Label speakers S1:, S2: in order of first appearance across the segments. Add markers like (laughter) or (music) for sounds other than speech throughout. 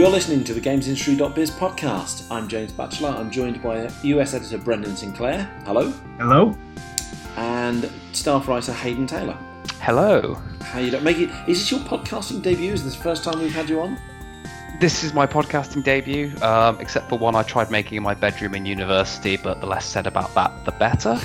S1: You're listening to the GamesIndustry.biz podcast. I'm James Batchelor. I'm joined by US editor Brendan Sinclair. Hello.
S2: Hello.
S1: And staff writer Haydn Taylor.
S3: Hello.
S1: How you doing? Make it, is this your podcasting debut? Is this the first time we've had you on?
S3: This is my podcasting debut, um, except for one I tried making in my bedroom in university, but the less said about that, the better.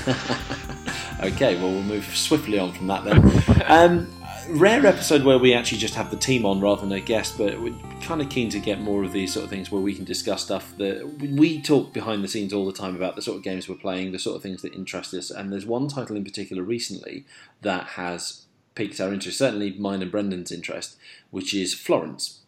S3: (laughs)
S1: okay, well, we'll move swiftly on from that then. (laughs) um, rare episode where we actually just have the team on rather than a guest, but we're kind of keen to get more of these sort of things where we can discuss stuff that we talk behind the scenes all the time about the sort of games we're playing, the sort of things that interest us. And there's one title in particular recently that has piqued our interest, certainly mine and Brendan's interest, which is Florence.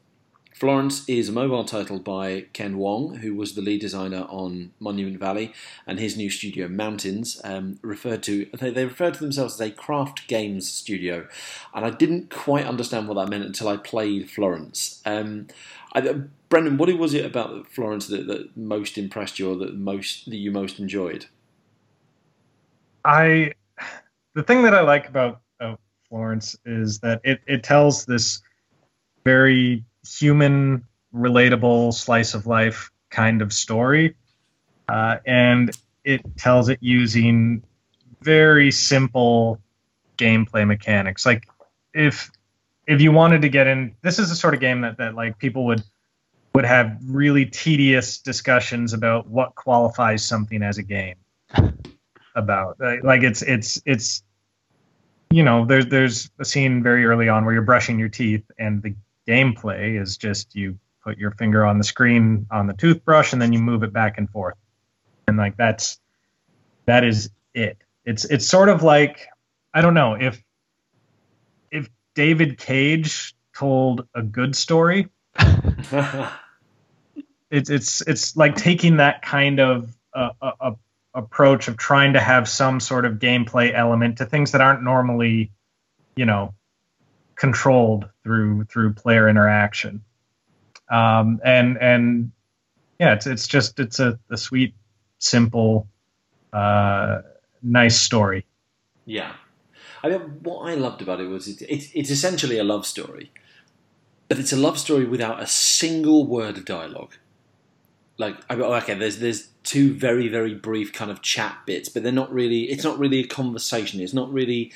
S1: Florence is a mobile title by Ken Wong, who was the lead designer on Monument Valley, and his new studio Mountains, um, referred to they, they refer to themselves as a craft games studio, and I didn't quite understand what that meant until I played Florence. Um, I, Brendan, what was it about Florence that, that most impressed you, or that most that you most enjoyed?
S2: I the thing that I like about Florence is that it, it tells this very human, relatable slice of life kind of story. Uh, and it tells it using very simple gameplay mechanics. Like if if you wanted to get in, this is the sort of game that, that like people would would have really tedious discussions about what qualifies something as a game. (laughs) about like it's it's it's you know there's there's a scene very early on where you're brushing your teeth and the gameplay is just you put your finger on the screen on the toothbrush and then you move it back and forth. And like that's that is it. It's it's sort of like i don't know if if david cage told a good story (laughs) it's it's it's like taking that kind of uh, a, a approach of trying to have some sort of gameplay element to things that aren't normally you know controlled through through player interaction. Um, and and yeah, it's it's just it's a, a sweet, simple, uh, nice story.
S1: Yeah, I mean, what I loved about it was it, it, it's essentially a love story, but it's a love story without a single word of dialogue. Like, okay, there's there's two very very brief kind of chat bits, but they're not really. It's not really a conversation. It's not really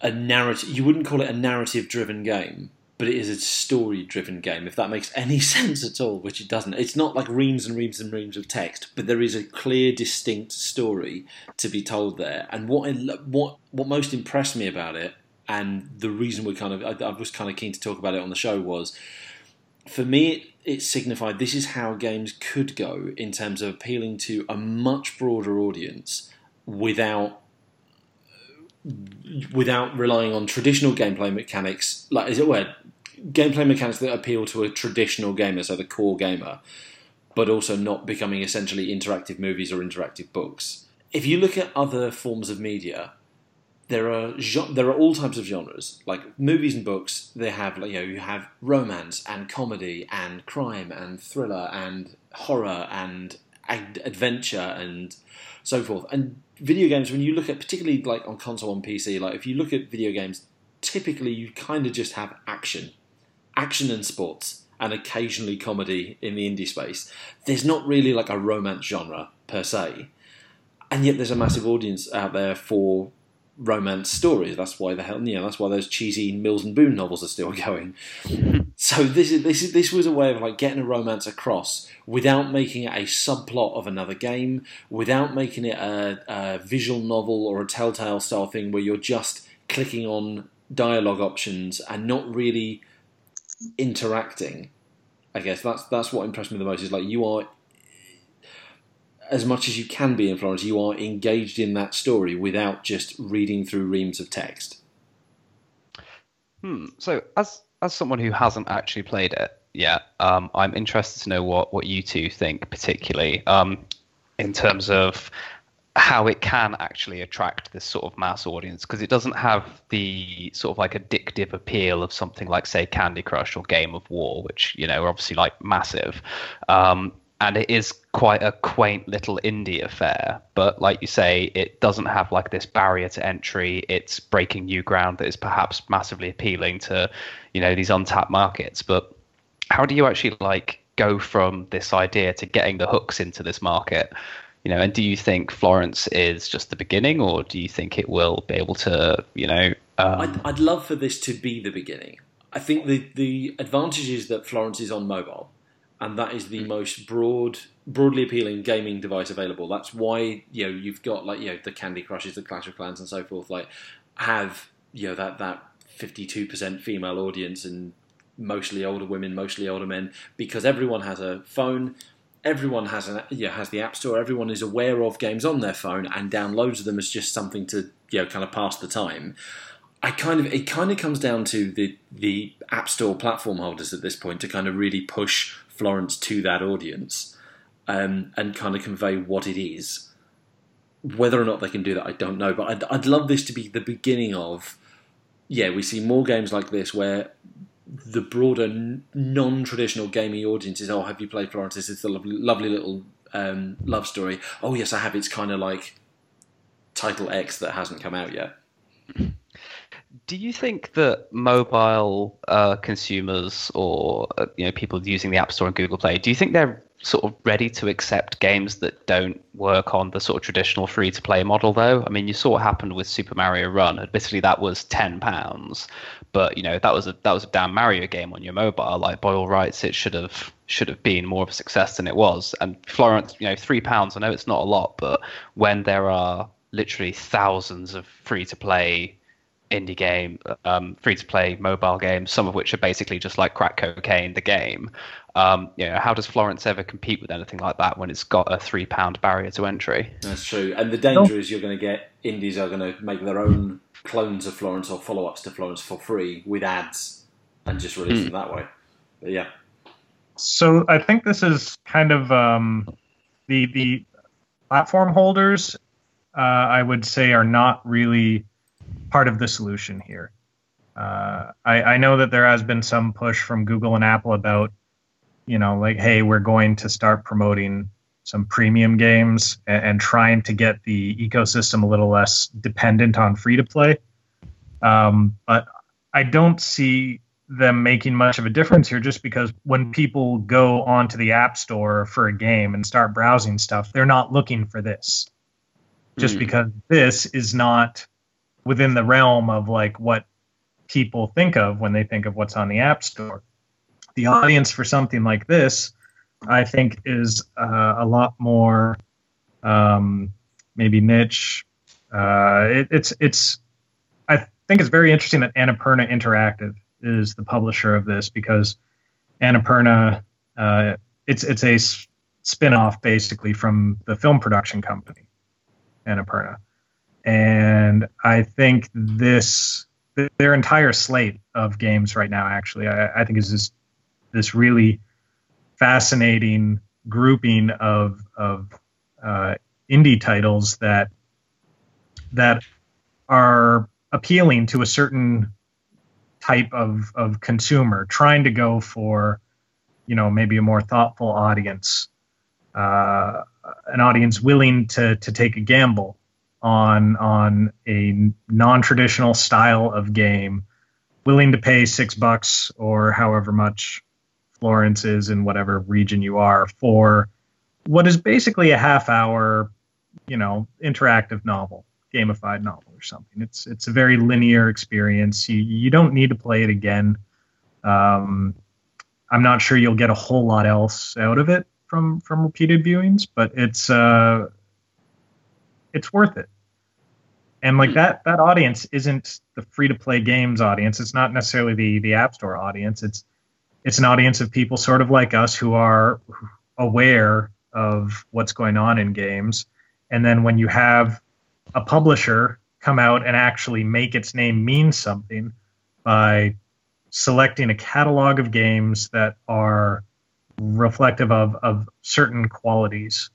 S1: a narrative. You wouldn't call it a narrative-driven game, but it is a story-driven game. If that makes any (laughs) sense at all, which it doesn't. It's not like reams and reams and reams of text, but there is a clear, distinct story to be told there. And what what what most impressed me about it, and the reason we kind of I, I was kind of keen to talk about it on the show was, for me, it, it signified this is how games could go in terms of appealing to a much broader audience without without relying on traditional gameplay mechanics, like is it where gameplay mechanics that appeal to a traditional gamer, so the core gamer, but also not becoming essentially interactive movies or interactive books. If you look at other forms of media, there are there are all types of genres. Like movies and books, they have you know you have romance and comedy and crime and thriller and horror and adventure and so forth. And video games, when you look at particularly like on console on PC, like if you look at video games, typically you kind of just have action, action and sports, and occasionally comedy in the indie space. There's not really like a romance genre per se, and yet there's a massive audience out there for romance stories. That's why the hell, you know, that's why those cheesy Mills and Boon novels are still (laughs) going. So this is this is this was a way of like getting a romance across without making it a subplot of another game, without making it a, a visual novel or a Telltale style thing where you're just clicking on dialogue options and not really interacting. I guess that's that's what impressed me the most. Is like you are as much as you can be in Florence, you are engaged in that story without just reading through reams of text.
S3: Hmm. So, as as someone who hasn't actually played it yet, um, I'm interested to know what what you two think, particularly um, in terms of how it can actually attract this sort of mass audience because it doesn't have the sort of like addictive appeal of something like say Candy Crush or Game of War, which you know are obviously like massive. Um, and it is quite a quaint little indie affair but like you say it doesn't have like this barrier to entry it's breaking new ground that is perhaps massively appealing to you know these untapped markets but how do you actually like go from this idea to getting the hooks into this market? You know, and do you think Florence is just the beginning, or do you think it will be able to, you know? Um...
S1: I'd, I'd love for this to be the beginning. I think the the advantage is that Florence is on mobile, and that is the most broad, broadly appealing gaming device available. That's why you know you've got like you know the Candy Crushes, the Clash of Clans, and so forth. Like have you know that that fifty two percent female audience and mostly older women, mostly older men, because everyone has a phone. Everyone has an has the app store. Everyone is aware of games on their phone and downloads them as just something to you know kind of pass the time. I kind of it kind of comes down to the the app store platform holders at this point to kind of really push Florence to that audience um, and kind of convey what it is. Whether or not they can do that, I don't know. But I'd, I'd love this to be the beginning of yeah, we see more games like this where the broader non-traditional gaming audiences. Oh, have you played Florence? This is the lovely, lovely little um, love story. Oh, yes, I have. It's kind of like Title X that hasn't come out yet.
S3: Do you think that mobile uh, consumers or uh, you know people using the App Store and Google Play, do you think they're sort of ready to accept games that don't work on the sort of traditional free to play model though? I mean you saw what happened with super mario run. Admittedly that was 10 pounds but you know that was a that was a damn mario game on your mobile. Like by all rights it should have should have been more of a success than it was. And florence you know 3 pounds i know it's not a lot but when there are literally thousands of free to play indie game, um, free to play mobile games, some of which are basically just like crack cocaine, the game. Um, you know, how does Florence ever compete with anything like that when it's got a three pound barrier to entry?
S1: That's true. And the danger is you're going to get indies are going to make their own clones of Florence or follow ups to Florence for free with ads and just release mm. them that way. But yeah.
S2: So I think this is kind of um, the the platform holders. Uh, I would say are not really part of the solution here. Uh, I, I, know that there has been some push from Google and Apple about, you know, like, hey, we're going to start promoting some premium games and, and trying to get the ecosystem a little less dependent on free to play. Um, but I don't see them making much of a difference here just because when people go onto the App Store for a game and start browsing stuff, they're not looking for this. Just mm. because this is not within the realm of like what people think of when they think of what's on the App Store. The audience for something like this, I think, is uh, a lot more um, maybe niche. Uh, it, it's it's I think it's very interesting that Annapurna Interactive is the publisher of this because Annapurna uh, it's it's a spin-off basically from the film production company Annapurna and I think this their entire slate of games right now actually I, I think is this this really fascinating grouping of of uh, indie titles that that are appealing to a certain type of, of consumer trying to go for you know maybe a more thoughtful audience. Uh, an audience willing to to take a gamble on on a non-traditional style of game, willing to pay six bucks or however much Florence is in whatever region you are for what is basically a half hour, you know, interactive novel, gamified novel or something. It's it's a very linear experience. You you don't need to play it again. Um, I'm not sure you'll get a whole lot else out of it from from repeated viewings, but it's uh, it's worth it. And like hmm. that that audience isn't the free to play games audience. It's not necessarily the the app store audience. It's it's an audience of people sort of like us who are aware of what's going on in games. And then when you have a publisher come out and actually make its name mean something by selecting a catalog of games that are reflective of, of certain qualities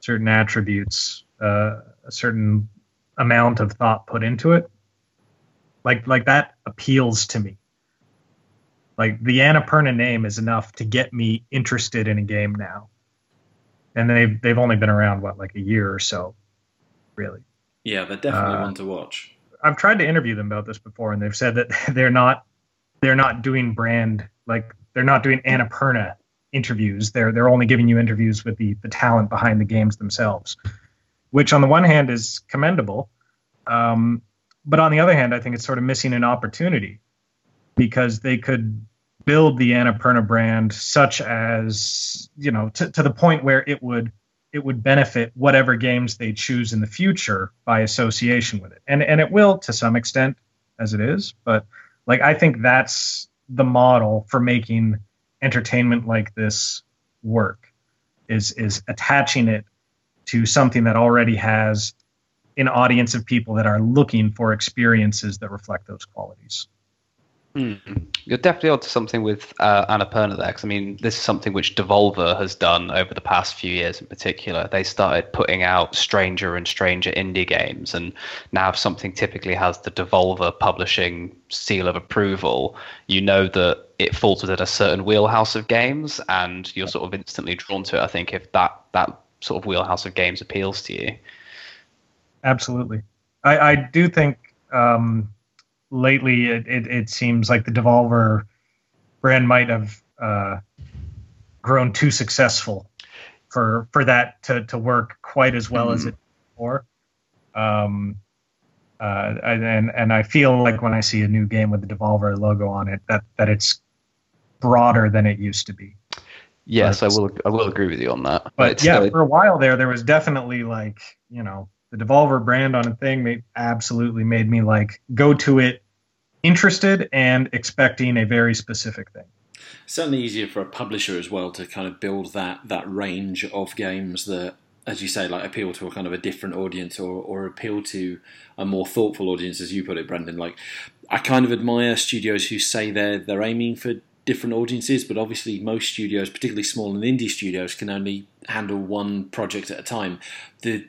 S2: certain attributes uh, a certain amount of thought put into it. Like like that appeals to me. Like the Annapurna name is enough to get me interested in a game now. And they've they've only been around what like a year or so, really.
S1: Yeah, they're definitely uh, one to watch.
S2: I've tried to interview them about this before, and they've said that (laughs) they're not they're not doing brand like they're not doing Annapurna interviews. They're they're only giving you interviews with the the talent behind the games themselves, which on the one hand is commendable, um, but on the other hand, I think it's sort of missing an opportunity because they could build the Annapurna brand such as you know to, to the point where it would it would benefit whatever games they choose in the future by association with it, and and it will to some extent as it is, but like I think that's the model for making entertainment like this work is is attaching it to something that already has an audience of people that are looking for experiences that reflect those qualities.
S3: Mm. You're definitely onto something with uh, Annapurna there, because I mean, this is something which Devolver has done over the past few years in particular. They started putting out stranger and stranger indie games, and now if something typically has the Devolver publishing seal of approval, you know that it falls within a certain wheelhouse of games, and you're sort of instantly drawn to it. I think if that that sort of wheelhouse of games appeals to you.
S2: Absolutely, I, I do think. Um, lately it, it, it, seems like the Devolver brand might have uh, grown too successful for for that to, to work quite as well mm-hmm. as it before. Um, uh, and and I feel like when I see a new game with the Devolver logo on it, that that it's broader than it used to be.
S3: Yes, but, I will. I will agree with you on that.
S2: But, but yeah, for a while there, there was definitely like you know the Devolver brand on a thing made, absolutely made me like go to it interested and expecting a very specific thing.
S1: Certainly easier for a publisher as well to kind of build that that range of games that, as you say, like appeal to a kind of a different audience or, or appeal to a more thoughtful audience, as you put it, Brendan. Like I kind of admire studios who say they're they're aiming for different audiences, but obviously most studios, particularly small and indie studios, can only handle one project at a time. The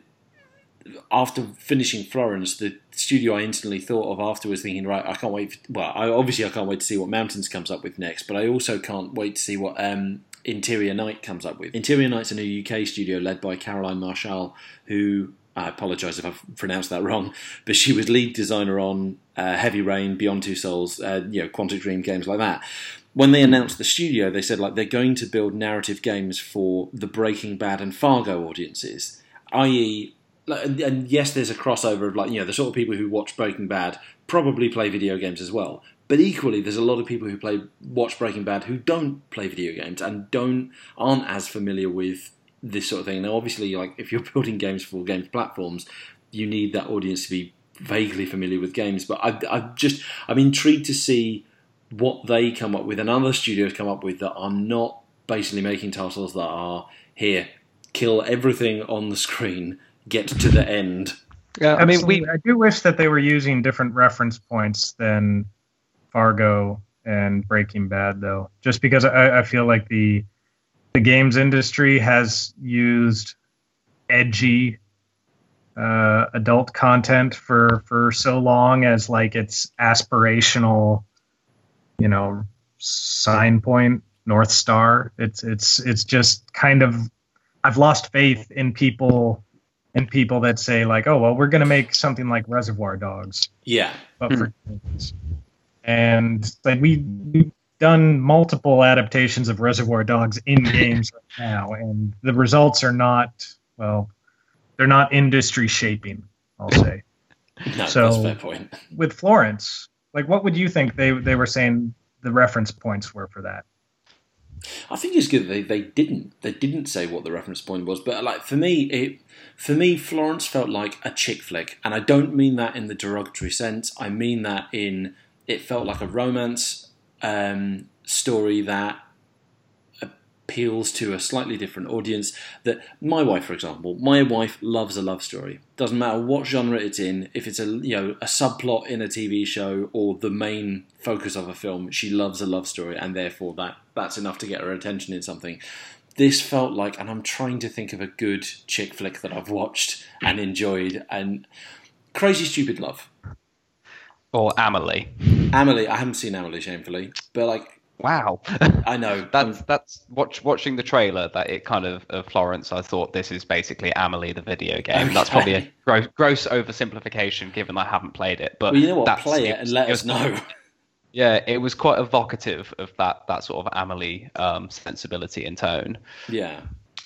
S1: after finishing Florence, the studio I instantly thought of afterwards, thinking, right, I can't wait. For, well, I, obviously I can't wait to see what Mountains comes up with next, but I also can't wait to see what um, Interior Night comes up with. Interior Night's a new UK studio led by Caroline Marchal, who I apologise if I've pronounced that wrong, (laughs) but she was lead designer on uh, Heavy Rain, Beyond Two Souls, uh, you know, Quantic Dream games like that. When they announced the studio, they said like they're going to build narrative games for the Breaking Bad and Fargo audiences, i.e., and yes, there's a crossover of like you know the sort of people who watch Breaking Bad probably play video games as well. But equally, there's a lot of people who play watch Breaking Bad who don't play video games and don't aren't as familiar with this sort of thing. Now, obviously, like if you're (laughs) building games for games platforms, you need that audience to be vaguely familiar with games. But I, I just I'm intrigued to see what they come up with and other studios come up with that are not basically making titles that are here kill everything on the screen get to the end.
S2: Yeah, I mean, we. I do wish that they were using different reference points than Fargo and Breaking Bad, though, just because I, I feel like the the games industry has used edgy uh, adult content for for so long as like its aspirational, you know, sign point, north star. It's it's it's just kind of I've lost faith in people and people that say like, oh well, we're going to make something like Reservoir Dogs.
S1: Yeah.
S2: But hmm. for kids. And like we we've done multiple adaptations of Reservoir Dogs in games right now, and the results are not well, they're not industry shaping. I'll say. (laughs)
S1: no, so
S2: with Florence, like, what would you think they they were saying the reference points were for that?
S1: I think it's good they, they didn't they didn't say what the reference point was, but like for me it for me Florence felt like a chick flick, and I don't mean that in the derogatory sense. I mean that in it felt like a romance um, story that appeals to a slightly different audience. That my wife, for example, my wife loves a love story. Doesn't matter what genre it's in. If it's a you know a subplot in a TV show or the main focus of a film, she loves a love story, and therefore that that's enough to get her attention in something. This felt like, and I'm trying to think of a good chick flick that I've watched and enjoyed, and Crazy Stupid Love.
S3: Or Amelie.
S1: Amelie, I haven't seen Amelie, shamefully, but like
S3: Wow,
S1: I know. (laughs)
S3: that's um, that's watch, watching the trailer that it kind of of Florence. I thought this is basically Amelie the video game. Okay. That's probably a gross, gross oversimplification, given I haven't played it. But
S1: well, you know what? Play it, it and let us know. (laughs)
S3: Yeah, it was quite evocative of that that sort of Amelie um, sensibility and tone.
S1: Yeah.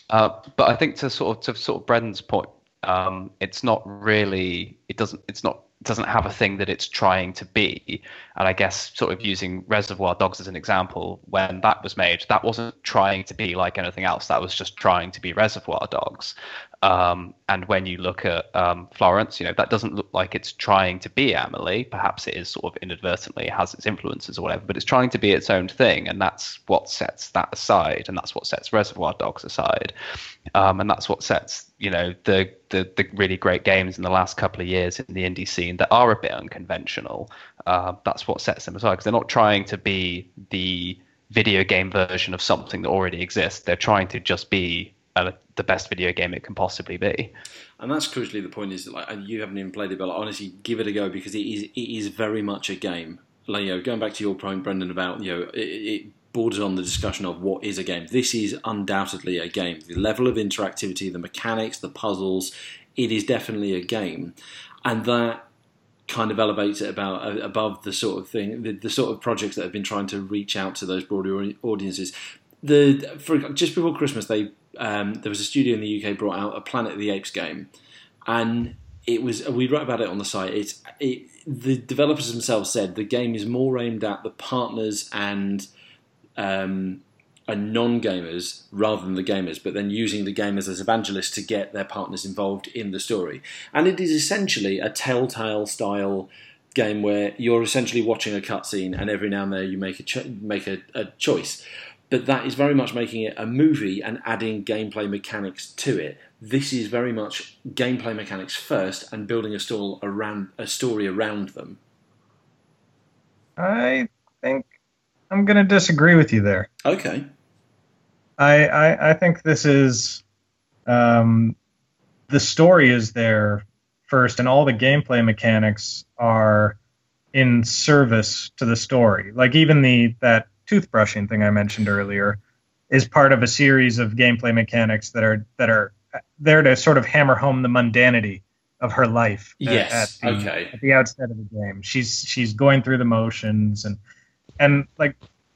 S3: Uh, but I think to sort of to sort of Brendan's point, um, it's not really it doesn't it's not doesn't have a thing that it's trying to be. And I guess sort of using Reservoir Dogs as an example, when that was made, that wasn't trying to be like anything else. That was just trying to be Reservoir Dogs. Um, and when you look at um, Florence, you know that doesn't look like it's trying to be Amelie. Perhaps it is sort of inadvertently has its influences or whatever, but it's trying to be its own thing, and that's what sets that aside, and that's what sets Reservoir Dogs aside, um, and that's what sets you know the, the the really great games in the last couple of years in the indie scene that are a bit unconventional. Uh, that's what sets them aside because they're not trying to be the video game version of something that already exists. They're trying to just be uh, the best video game it can possibly be.
S1: And that's crucially the point is that, like you haven't even played it, but like, honestly, give it a go because it is it is very much a game. Like you know, going back to your point, Brendan, about you know it, it borders on the discussion of what is a game. This is undoubtedly a game. The level of interactivity, the mechanics, the puzzles, it is definitely a game, and that kind of elevates it about uh, above the sort of thing, the, the sort of projects that have been trying to reach out to those broader audiences. The for just before Christmas, they um, there was a studio in the UK brought out a Planet of the Apes game, and it was we wrote about it on the site. It's it, the developers themselves said the game is more aimed at the partners and um, and non-gamers rather than the gamers, but then using the gamers as evangelists to get their partners involved in the story. And it is essentially a telltale style game where you're essentially watching a cutscene, and every now and then you make a cho- make a, a choice but that is very much making it a movie and adding gameplay mechanics to it. This is very much gameplay mechanics first and building a story around a story around them.
S2: I think I'm going to disagree with you there.
S1: Okay.
S2: I I, I think this is um, the story is there first, and all the gameplay mechanics are in service to the story. Like even the that toothbrushing thing I mentioned earlier is part of a series of gameplay mechanics that are that are there to sort of hammer home the mundanity of her life
S1: yes,
S2: at, at the,
S1: okay.
S2: at the outset of the game. She's she's going through the motions and and like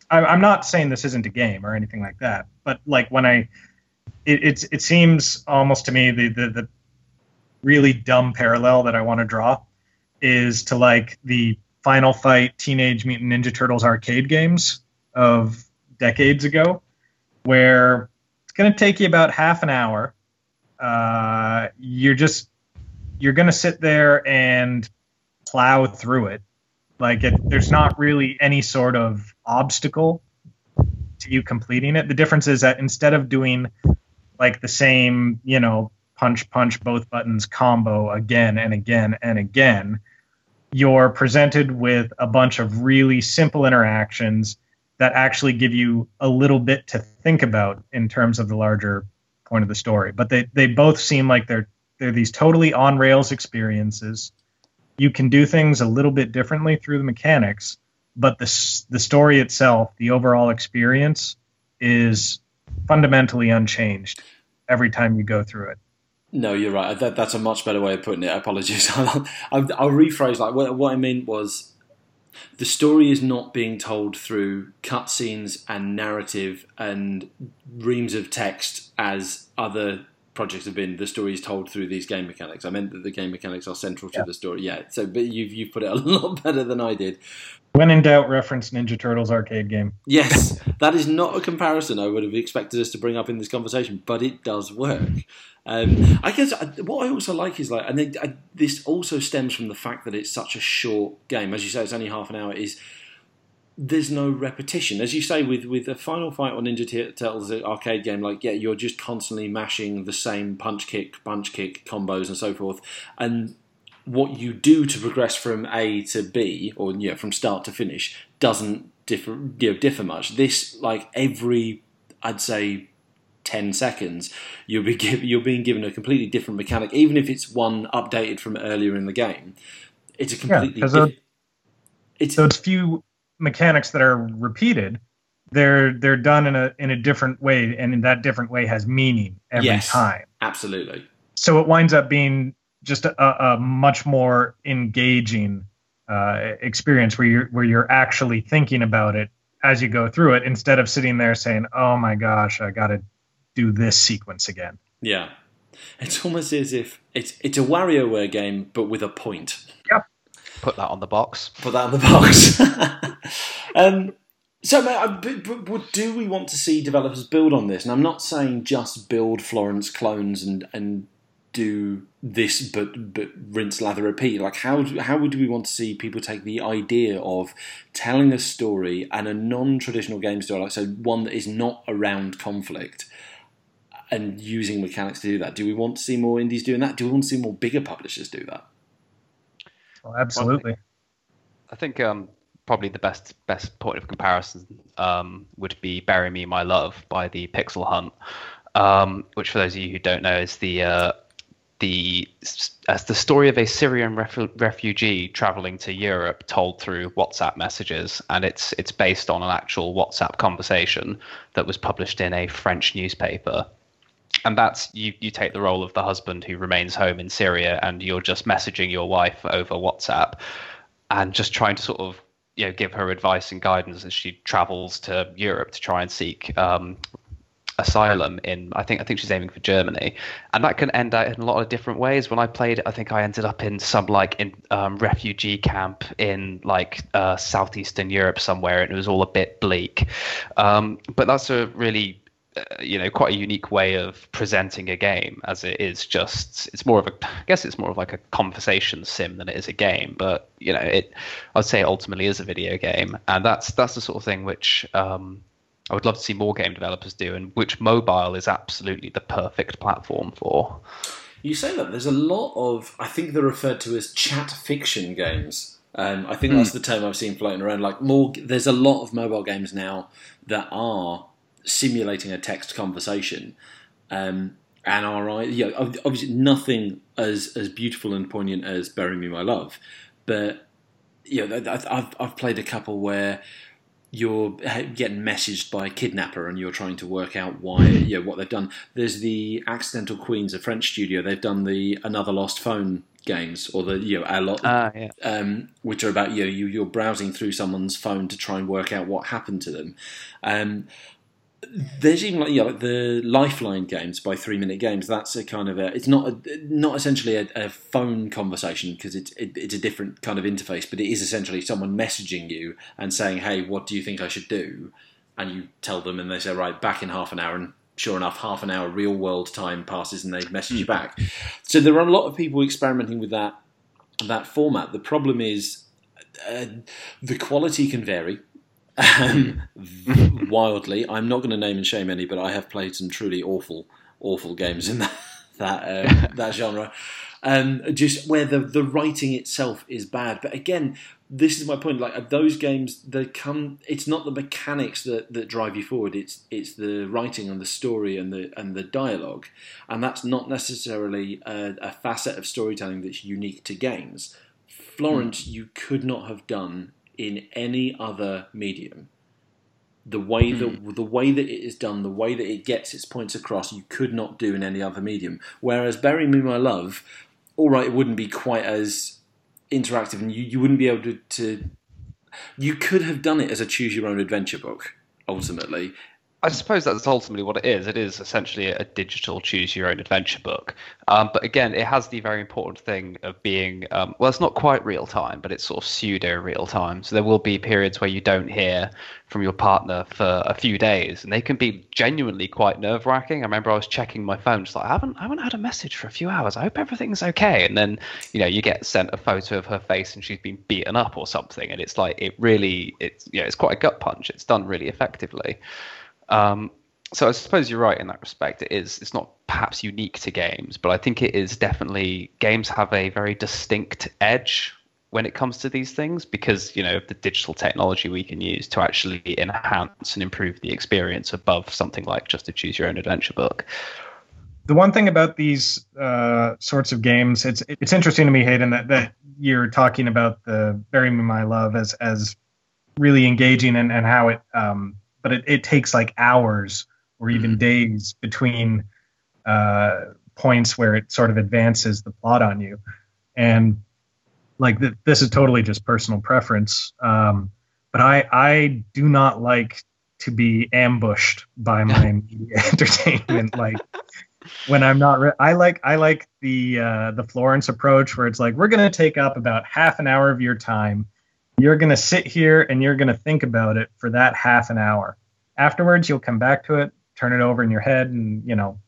S2: I, I'm not saying this isn't a game or anything like that, but like when I it it's, it seems almost to me the, the the really dumb parallel that I want to draw is to like the Final Fight Teenage Mutant Ninja Turtles arcade games of decades ago, where it's going to take you about half an hour. Uh, you're just you're going to sit there and plow through it. Like it, there's not really any sort of obstacle to you completing it. The difference is that instead of doing like the same, you know, punch punch both buttons combo again and again and again, you're presented with a bunch of really simple interactions that actually give you a little bit to think about in terms of the larger point of the story. But they, they both seem like they're they're these totally on rails experiences. You can do things a little bit differently through the mechanics, but the the story itself, the overall experience, is fundamentally unchanged every time you go through it.
S1: No, you're right. That, that's a much better way of putting it. Apologies. (laughs) I'll, I'll rephrase. Like what, what I meant was the story is not being told through cutscenes and narrative and reams of text as other projects have been. The story is told through these game mechanics. I meant that the game mechanics are central to yeah. the story. Yeah. So, but you've you've put it a (laughs) lot better than I did.
S2: When in doubt, reference Ninja Turtles arcade game.
S1: Yes, that is not a comparison I would have expected us to bring up in this conversation, but it does work. Um, I guess uh, what I also like is like, and they, I, this also stems from the fact that it's such a short game. As you say, it's only half an hour. Is there's no repetition, as you say with with a Final Fight on Ninja Turtles arcade game. Like, yeah, you're just constantly mashing the same punch kick, punch kick combos and so forth, and what you do to progress from A to B, or yeah, from start to finish, doesn't differ you know, differ much. This like every I'd say 10 seconds, you'll be give, you're being given a completely different mechanic, even if it's one updated from earlier in the game. It's a completely
S2: yeah, uh,
S1: different.
S2: It's those few mechanics that are repeated. They're they're done in a in a different way, and in that different way has meaning every
S1: yes,
S2: time.
S1: Absolutely.
S2: So it winds up being just a, a much more engaging uh, experience where you're where you're actually thinking about it as you go through it instead of sitting there saying, "Oh my gosh, I got to do this sequence again."
S1: Yeah, it's almost as if it's it's a WarioWare game but with a point.
S2: Yep.
S3: Put that on the box.
S1: Put that on the box. (laughs) um, so, but, do we want to see developers build on this? And I'm not saying just build Florence clones and and do this, but but rinse, lather, repeat. Like how how would we want to see people take the idea of telling a story and a non-traditional game story, like so one that is not around conflict, and using mechanics to do that? Do we want to see more indies doing that? Do we want to see more bigger publishers do that?
S2: Well, absolutely.
S3: I think um, probably the best best point of comparison um, would be "Bury Me, My Love" by the Pixel Hunt, um, which, for those of you who don't know, is the uh, the as the story of a Syrian refu- refugee traveling to Europe told through WhatsApp messages, and it's it's based on an actual WhatsApp conversation that was published in a French newspaper and that's you you take the role of the husband who remains home in Syria and you're just messaging your wife over WhatsApp and just trying to sort of you know give her advice and guidance as she travels to Europe to try and seek um, asylum in I think I think she's aiming for Germany. And that can end out in a lot of different ways. When I played I think I ended up in some like in um, refugee camp in like uh, southeastern Europe somewhere and it was all a bit bleak. Um, but that's a really you know quite a unique way of presenting a game as it is just it's more of a I guess it's more of like a conversation sim than it is a game but you know it I'd say it ultimately is a video game and that's that's the sort of thing which um, I would love to see more game developers do and which mobile is absolutely the perfect platform for.
S1: You say that there's a lot of I think they're referred to as chat fiction games. Um, I think mm. that's the term I've seen floating around. Like more there's a lot of mobile games now that are simulating a text conversation. Um, and are yeah, obviously nothing as as beautiful and poignant as "Bury Me, My Love," but you know, I've I've played a couple where you're getting messaged by a kidnapper and you're trying to work out why you know what they've done. There's the Accidental Queens, a French studio. They've done the Another Lost Phone games or the you know a lot
S3: uh, yeah.
S1: um, which are about you know you you're browsing through someone's phone to try and work out what happened to them um, there's even like yeah, like the Lifeline games by Three Minute Games. That's a kind of a. It's not a, not essentially a, a phone conversation because it's it, it's a different kind of interface, but it is essentially someone messaging you and saying, "Hey, what do you think I should do?" And you tell them, and they say, "Right, back in half an hour." And sure enough, half an hour real world time passes, and they message you hmm. back. So there are a lot of people experimenting with that that format. The problem is uh, the quality can vary um, (laughs) wildly. I'm not going to name and shame any, but I have played some truly awful, awful games in (laughs) that that uh, that genre. Um, just where the the writing itself is bad. But again, this is my point. Like those games, they come. It's not the mechanics that, that drive you forward. It's it's the writing and the story and the and the dialogue, and that's not necessarily a, a facet of storytelling that's unique to games. Florence, mm. you could not have done in any other medium. The way mm. the hmm. the way that it is done, the way that it gets its points across, you could not do in any other medium. Whereas "Bury Me, My Love," all right, it wouldn't be quite as interactive, and you, you wouldn't be able to, to you could have done it as a choose your own adventure book ultimately
S3: I suppose that's ultimately what it is. It is essentially a digital choose your own adventure book. Um, but again, it has the very important thing of being, um, well, it's not quite real time, but it's sort of pseudo real time. So there will be periods where you don't hear from your partner for a few days, and they can be genuinely quite nerve wracking. I remember I was checking my phone, just like, I haven't, I haven't had a message for a few hours. I hope everything's okay. And then, you know, you get sent a photo of her face and she's been beaten up or something. And it's like, it really, it's, you know, it's quite a gut punch. It's done really effectively. Um, so I suppose you're right in that respect. It is. It's not perhaps unique to games, but I think it is definitely. Games have a very distinct edge when it comes to these things because you know the digital technology we can use to actually enhance and improve the experience above something like just a choose your own adventure book.
S2: The one thing about these uh, sorts of games, it's it's interesting to me, Haydn, that, that you're talking about the "Bury Me My Love" as as really engaging and, and how it um, but it, it takes like hours or even mm-hmm. days between uh, points where it sort of advances the plot on you. And like th- this is totally just personal preference. Um, but I I do not like to be ambushed by my (laughs) media (laughs) entertainment. Like when I'm not, re- I like I like the uh, the Florence approach where it's like we're gonna take up about half an hour of your time. You're gonna sit here and you're gonna think about it for that half an hour. Afterwards, you'll come back to it, turn it over in your head, and you know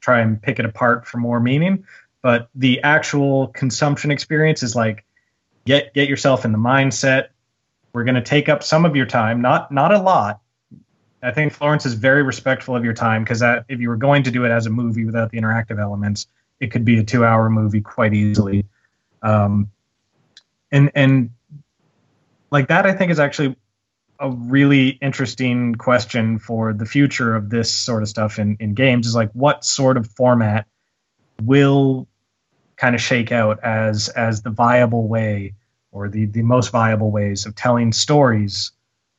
S2: try and pick it apart for more meaning. But the actual consumption experience is like get get yourself in the mindset. We're going to take up some of your time, not not a lot. I think Florence is very respectful of your time because if you were going to do it as a movie without the interactive elements, it could be a two-hour movie quite easily. Um, and and like that, I think is actually a really interesting question for the future of this sort of stuff in, in games is like what sort of format will kind of shake out as as the viable way or the the most viable ways of telling stories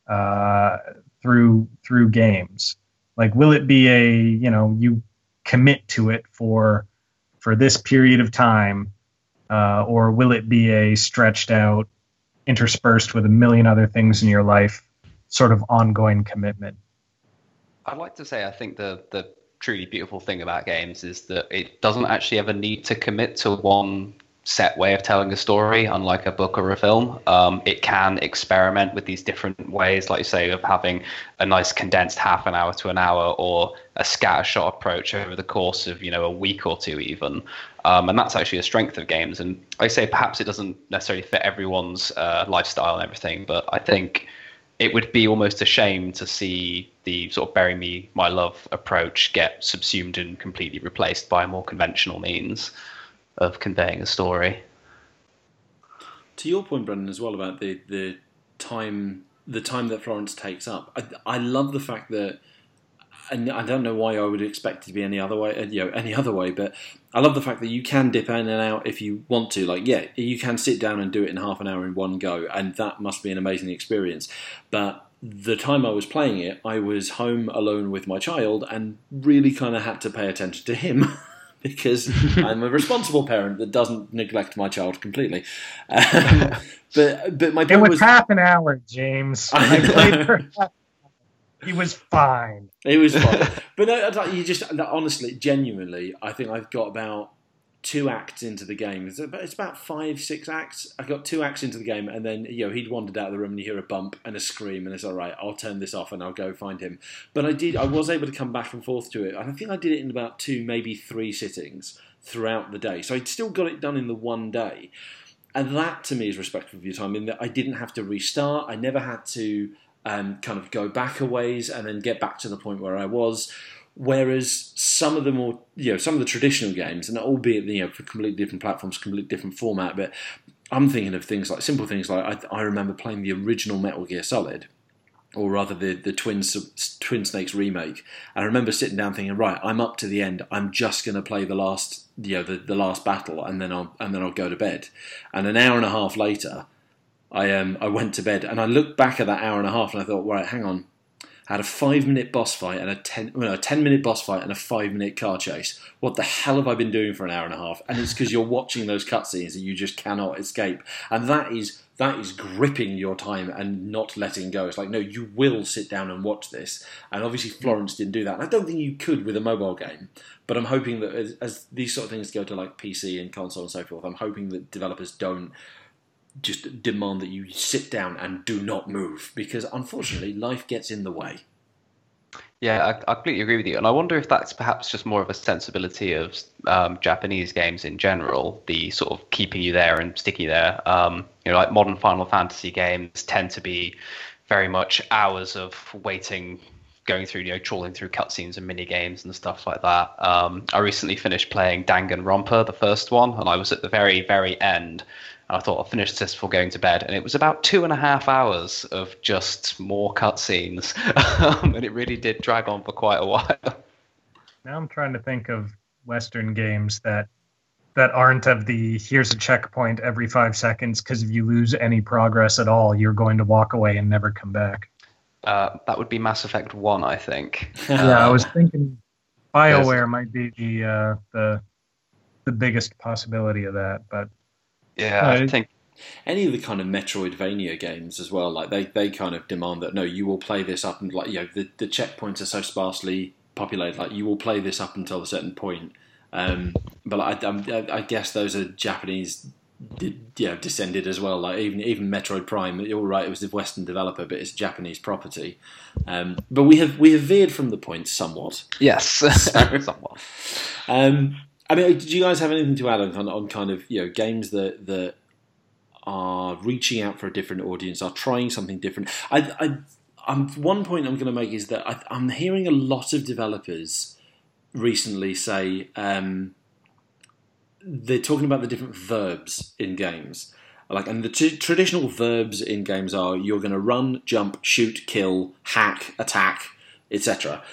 S2: uh, through through games. Like, will it be a you know you commit to it for for this period of time, uh, or will it be a stretched out, interspersed with a million other things in your life, sort of ongoing commitment?
S3: I'd like to say I think the the truly beautiful thing about games is that it doesn't actually ever need to commit to one set way of telling a story, unlike a book or a film. Um, it can experiment with these different ways, like you say, of having a nice condensed half an hour to an hour or a scattershot approach over the course of, you know, a week or two even. Um, and that's actually a strength of games. And I say perhaps it doesn't necessarily fit everyone's uh, lifestyle and everything, but I think it would be almost a shame to see the sort of bury me my love approach get subsumed and completely replaced by more conventional means of conveying a story.
S1: To your point, Brendan, as well about the the time the time that Florence takes up, I, I love the fact that, and I don't know why I would expect it to be any other way, you know, any other way, but I love the fact that you can dip in and out if you want to. Like, yeah, you can sit down and do it in half an hour in one go, and that must be an amazing experience. But the time I was playing it, I was home alone with my child and really kind of had to pay attention to him. (laughs) because (laughs) I'm a responsible parent that doesn't neglect my child completely. Um, (laughs) but but my
S2: it was, was, half an hour, James. (laughs) I played for he was fine.
S1: He was fine. but no, you just honestly, genuinely, I think I've got about two acts into the game. It's about, five, six acts. I got two acts into the game, and then you know he'd wandered out of the room, and you hear a bump and a scream, and it's all right. I'll turn this off and I'll go find him. But I did. I was able to come back and forth to it. And I think I did it in about two, maybe three sittings throughout the day. So I'd still got it done in the one day, and that to me is respectful of your time. In that I didn't have to restart. I never had to. Um, kind of go back a ways and then get back to the point where I was. Whereas some of the more, you know, some of the traditional games, and albeit you know for completely different platforms, completely different format, but I'm thinking of things like simple things like I, I remember playing the original Metal Gear Solid, or rather the the Twin Twin Snakes remake. I remember sitting down thinking, right, I'm up to the end. I'm just going to play the last, you know, the, the last battle, and then I'll and then I'll go to bed. And an hour and a half later, I um I went to bed, and I looked back at that hour and a half, and I thought, right, hang on, had a five minute boss fight and a ten, well, a ten minute boss fight and a five minute car chase. What the hell have I been doing for an hour and a half? And it's because you're watching those cutscenes that you just cannot escape, and that is that is gripping your time and not letting go. It's like no, you will sit down and watch this. And obviously Florence didn't do that. And I don't think you could with a mobile game. But I'm hoping that as, as these sort of things go to like PC and console and so forth, I'm hoping that developers don't just demand that you sit down and do not move because unfortunately life gets in the way.
S3: Yeah, I, I completely agree with you, and I wonder if that's perhaps just more of a sensibility of um, Japanese games in general, the sort of keeping you there and sticking there. Um, you know, like modern Final Fantasy games tend to be very much hours of waiting going through, you know, trawling through cutscenes and mini games and stuff like that. Um, I recently finished playing Danganronpa, the first one, and I was at the very, very end, I thought I'll finish this before going to bed, and it was about two and a half hours of just more cutscenes, (laughs) um, and it really did drag on for quite a while.
S2: Now I'm trying to think of Western games that that aren't of the here's a checkpoint every five seconds because if you lose any progress at all, you're going to walk away and never come back.
S3: Uh, that would be Mass Effect One, I think. (laughs)
S2: yeah, I was thinking Bioware might be the uh, the the biggest possibility of that, but
S3: yeah, I think
S1: any of the kind of Metroidvania games as well. Like they, they kind of demand that no, you will play this up and like you know the, the checkpoints are so sparsely populated. Like you will play this up until a certain point. Um, but I, I, I guess those are Japanese yeah, descended as well. Like even even Metroid Prime, you're right, it was a Western developer, but it's Japanese property. Um, but we have we have veered from the point somewhat.
S3: Yes, (laughs) (laughs) somewhat.
S1: Um, I mean, did you guys have anything to add on, on kind of you know games that that are reaching out for a different audience, are trying something different? I, I I'm, one point I'm going to make is that I, am hearing a lot of developers recently say. Um, they're talking about the different verbs in games. Like, and the t- traditional verbs in games are you're going to run, jump, shoot, kill, hack, attack, etc.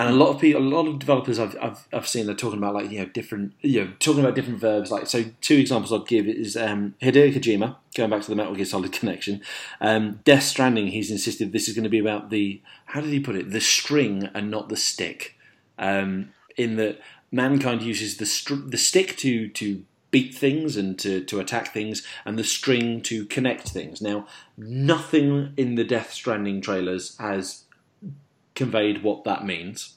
S1: And a lot of people, a lot of developers I've, I've, I've seen, they're talking about like you know different, you know, talking about different verbs. Like, so two examples I'd give is um, Hideo Kojima, going back to the Metal Gear Solid (laughs) connection. Um, Death Stranding, he's insisted this is going to be about the, how did he put it, the string and not the stick. Um, in that mankind uses the str- the stick to to beat things and to, to attack things, and the string to connect things. Now, nothing in the Death Stranding trailers has conveyed what that means.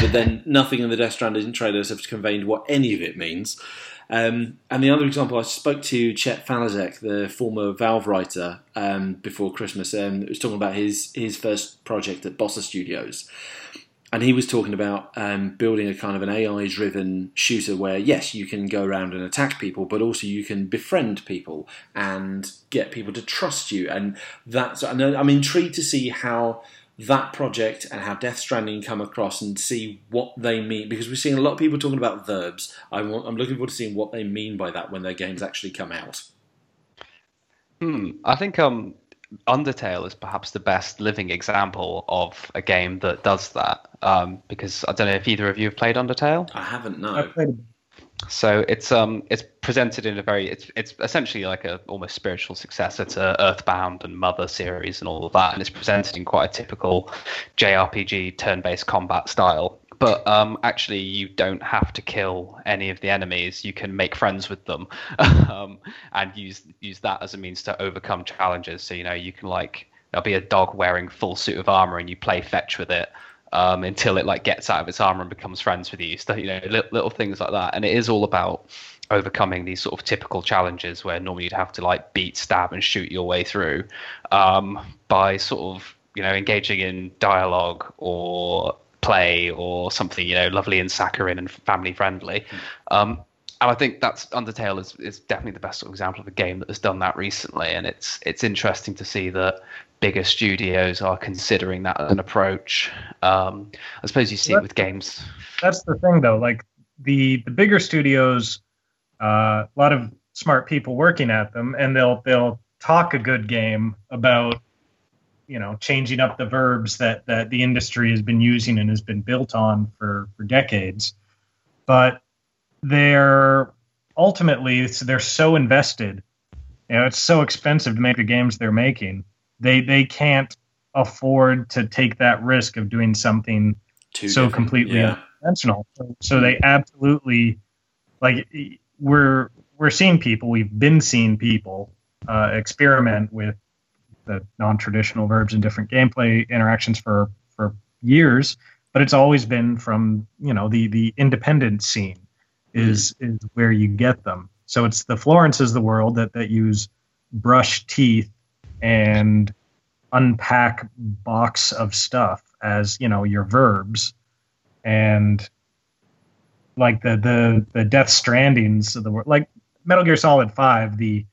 S1: But then (laughs) nothing in the Death Stranding trailers have conveyed what any of it means. Um, and the other example, I spoke to Chet Faliszek, the former Valve writer, um, before Christmas, and um, was talking about his his first project at Bossa Studios and he was talking about um, building a kind of an AI driven shooter where, yes, you can go around and attack people, but also you can befriend people and get people to trust you. And that's, and I'm intrigued to see how that project and how Death Stranding come across and see what they mean because we're seeing a lot of people talking about verbs. I want, I'm looking forward to seeing what they mean by that when their games actually come out.
S3: Hmm. I think um, Undertale is perhaps the best living example of a game that does that. Um, because I don't know if either of you have played Undertale.
S1: I haven't. No.
S3: So it's um it's presented in a very it's it's essentially like a almost spiritual successor to Earthbound and Mother series and all of that, and it's presented in quite a typical JRPG turn-based combat style but um, actually you don't have to kill any of the enemies. You can make friends with them, (laughs) um, and use use that as a means to overcome challenges. So you know you can like there'll be a dog wearing full suit of armor, and you play fetch with it um, until it like gets out of its armor and becomes friends with you. So you know little, little things like that, and it is all about overcoming these sort of typical challenges where normally you'd have to like beat, stab, and shoot your way through um, by sort of you know engaging in dialogue or play or something you know lovely and saccharine and family friendly. Mm. Um, and I think that's Undertale is, is definitely the best sort of example of a game that has done that recently, and it's it's interesting to see that bigger studios are considering that as an approach. Um, I suppose you see it with games.
S2: That's the thing, though. Like the the bigger studios, uh, a lot of smart people working at them, and they'll they'll talk a good game about you know changing up the verbs that that the industry has been using and has been built on for for decades but they're ultimately they're so invested you know it's so expensive to make the games they're making they they can't afford to take that risk of doing something Too so completely yeah. unconventional so, so they absolutely like we're we're seeing people we've been seeing people uh, experiment with the non-traditional verbs and different gameplay interactions for for years, but it's always been from you know the the independent scene is is where you get them. So it's the Florences of the world that that use brush teeth and unpack box of stuff as you know your verbs and like the the the death strandings of the world like metal gear solid 5 the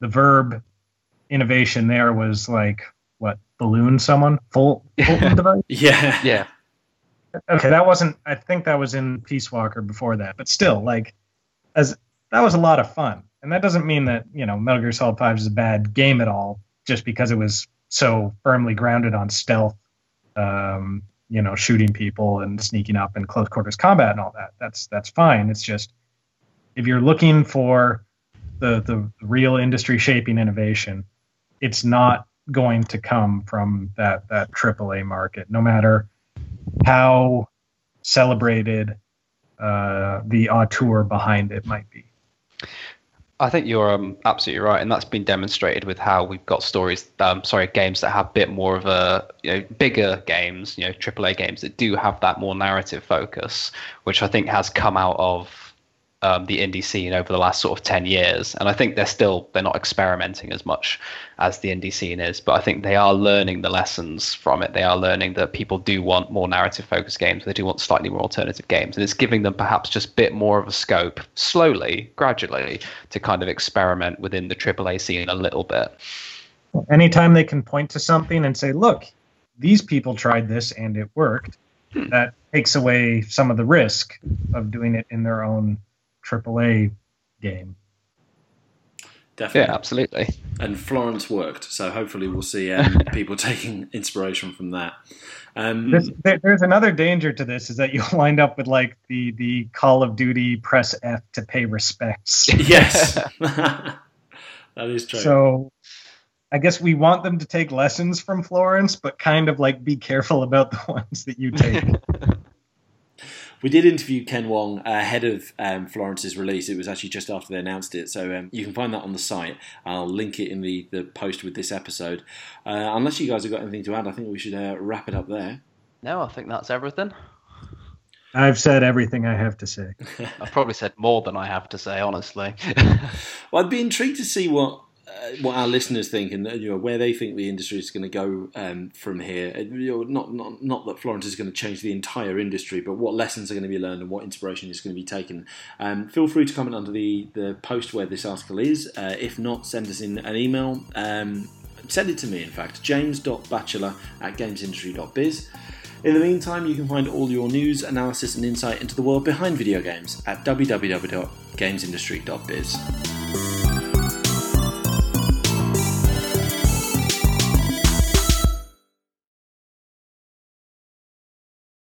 S2: the verb innovation there was like what balloon someone full (laughs)
S1: device. yeah,
S3: yeah.
S2: Okay, that wasn't. I think that was in Peace Walker before that, but still, like, as that was a lot of fun, and that doesn't mean that you know Metal Gear Solid Five is a bad game at all, just because it was so firmly grounded on stealth, um, you know, shooting people and sneaking up and close quarters combat and all that. That's that's fine. It's just if you're looking for the the real industry shaping innovation, it's not going to come from that that AAA market, no matter how celebrated uh, the auteur behind it might be.
S3: I think you're um, absolutely right, and that's been demonstrated with how we've got stories. Um, sorry, games that have a bit more of a you know bigger games, you know, AAA games that do have that more narrative focus, which I think has come out of um, the indie scene over the last sort of 10 years. And i think they're still they're not experimenting as much as the indie scene is but i think they are learning the lessons from it. They are learning that people do want more narrative focused games. They do want slightly more alternative games. And it's giving them perhaps just a bit more of a scope slowly gradually to kind of experiment within the aaa scene a little bit.
S2: Anytime they can point to something and say look these people tried this and it worked hmm. that takes away some of the risk of doing it in their own AAA game.
S1: Definitely.
S3: Yeah, absolutely.
S1: And Florence worked, so hopefully we'll see um, (laughs) people taking inspiration from that. Um,
S2: this, there, there's another danger to this is that you'll wind up with like the the Call of Duty press F to pay respects. (laughs)
S1: Yes, (laughs) that is true.
S2: So I guess we want them to take lessons from Florence, but kind of like be careful about the ones that you take.
S1: We did interview Ken Wong ahead of um, Florence's release. It was actually just after they announced it, so um, you can find that on the site. I'll link it in the, the post with this episode. Uh, unless you guys have got anything to add, I think we should uh, wrap it up there.
S3: No, I think that's everything.
S2: I've said everything I have to say. (laughs)
S3: I've probably said more than I have to say, honestly. (laughs)
S1: well, I'd be intrigued to see what uh, what our listeners think and you know where they think the industry is going to go um, from here. Uh, you know, not not not that Florence is going to change the entire industry, but what lessons are going to be learned and what inspiration is going to be taken. Um, feel free to comment under the the post where this article is. Uh, if not, send us in an email. Um, send it to me, in fact, james.batchelor at gamesindustry.biz. In the meantime, you can find all your news, analysis, and insight into the world behind video games at www.gamesindustry.biz.